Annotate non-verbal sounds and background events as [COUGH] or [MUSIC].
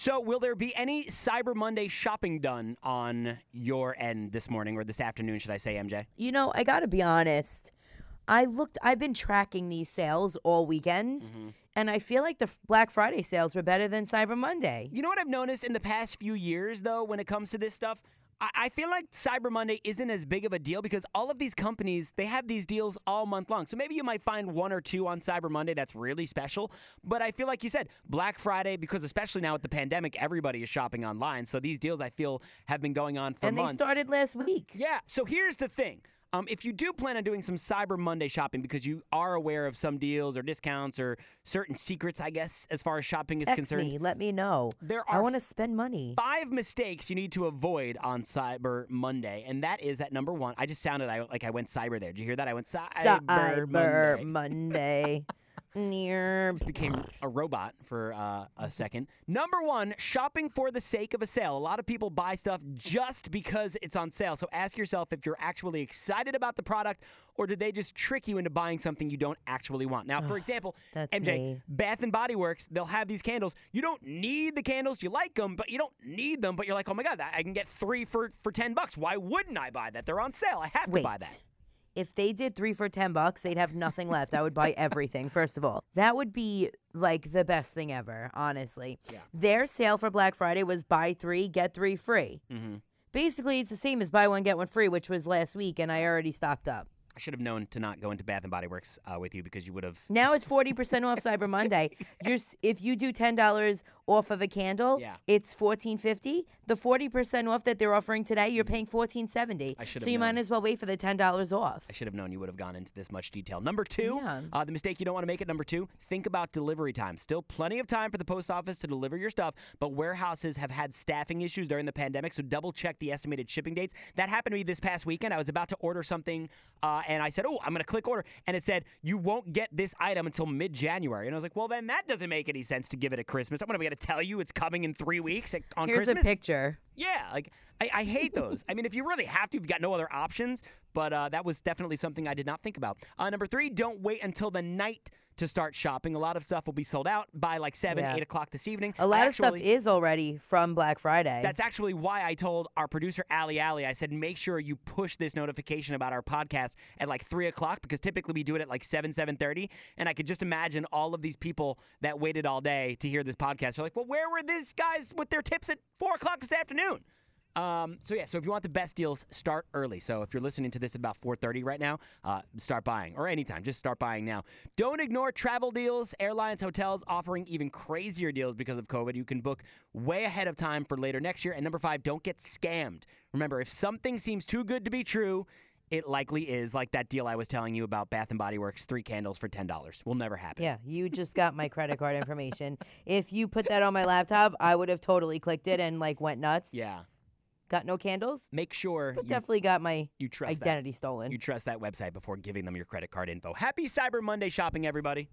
So, will there be any Cyber Monday shopping done on your end this morning or this afternoon, should I say, MJ? You know, I got to be honest. I looked I've been tracking these sales all weekend mm-hmm. and I feel like the Black Friday sales were better than Cyber Monday. You know what I've noticed in the past few years, though, when it comes to this stuff? I, feel like Cyber Monday isn't as big of a deal because all of these companies, they have these deals all month long. So maybe you might find one or two on Cyber Monday that's really special. But I feel like you said, Black Friday, because especially now with the pandemic, everybody is shopping online. So these deals, I feel, have been going on for and months. they started last week. Yeah. So here's the thing. Um, if you do plan on doing some Cyber Monday shopping because you are aware of some deals or discounts or certain secrets, I guess, as far as shopping is Text concerned, me, let me know. There are I want to spend money. five mistakes you need to avoid on Cyber Monday, and that is at number one. I just sounded like I went cyber there. Did you hear that? I went cyber, Cyber Monday. Monday. [LAUGHS] Near. Just became a robot for uh, a second. Number one, shopping for the sake of a sale. A lot of people buy stuff just because it's on sale. So ask yourself if you're actually excited about the product or did they just trick you into buying something you don't actually want. Now, for example, MJ, me. Bath and Body Works, they'll have these candles. You don't need the candles. You like them, but you don't need them. But you're like, oh my God, I can get three for, for 10 bucks. Why wouldn't I buy that? They're on sale. I have Wait. to buy that. If they did three for 10 bucks, they'd have nothing left. I would buy everything, first of all. That would be like the best thing ever, honestly. Yeah. Their sale for Black Friday was buy three, get three free. Mm-hmm. Basically, it's the same as buy one, get one free, which was last week, and I already stocked up. I should have known to not go into Bath and Body Works uh, with you because you would have. Now it's 40% off Cyber Monday. [LAUGHS] You're, if you do $10 off of a candle, Yeah. it's $14.50. The 40% off that they're offering today, you're paying $14.70. I should So you might as well wait for the $10 off. I should have known you would have gone into this much detail. Number two, Yeah. uh, the mistake you don't want to make at number two, think about delivery time. Still plenty of time for the post office to deliver your stuff, but warehouses have had staffing issues during the pandemic, so double check the estimated shipping dates. That happened to me this past weekend. I was about to order something, uh, and I said, Oh, I'm going to click order. And it said, You won't get this item until mid January. And I was like, Well, then that doesn't make any sense to give it at Christmas. I'm going to be able to tell you it's coming in three weeks at, on Here's Christmas. a picture. Yeah, like I, I hate those. I mean, if you really have to, you've got no other options. But uh, that was definitely something I did not think about. Uh, number three, don't wait until the night to start shopping. A lot of stuff will be sold out by like seven, Yeah. eight o'clock this evening. A lot of stuff is already from Black Friday. That's actually why I told our producer Ali Ali. I said, make sure you push this notification about our podcast at like three o'clock because typically we do it at like seven, seven thirty. And I could just imagine all of these people that waited all day to hear this podcast. They're like, well, where were these guys with their tips at four o'clock this afternoon? Um, so yeah, so if you want the best deals, start early. So if you're listening to this at about 4:30 right now, uh, start buying or anytime, just start buying now. Don't ignore travel deals, airlines, hotels offering even crazier deals because of COVID. You can book way ahead of time for later next year. And number five, don't get scammed. Remember, if something seems too good to be true, it likely is. Like that deal I was telling you about Bath and Body Works, three candles for ten dollars. Will never happen. yeah, you just got my credit card information. If you put that on my laptop, I would have totally clicked it and like went nuts. Yeah. Got no candles, Make sure but you, definitely got my you trust that. identity stolen. You trust that website before giving them your credit card info. Happy Cyber Monday shopping, everybody.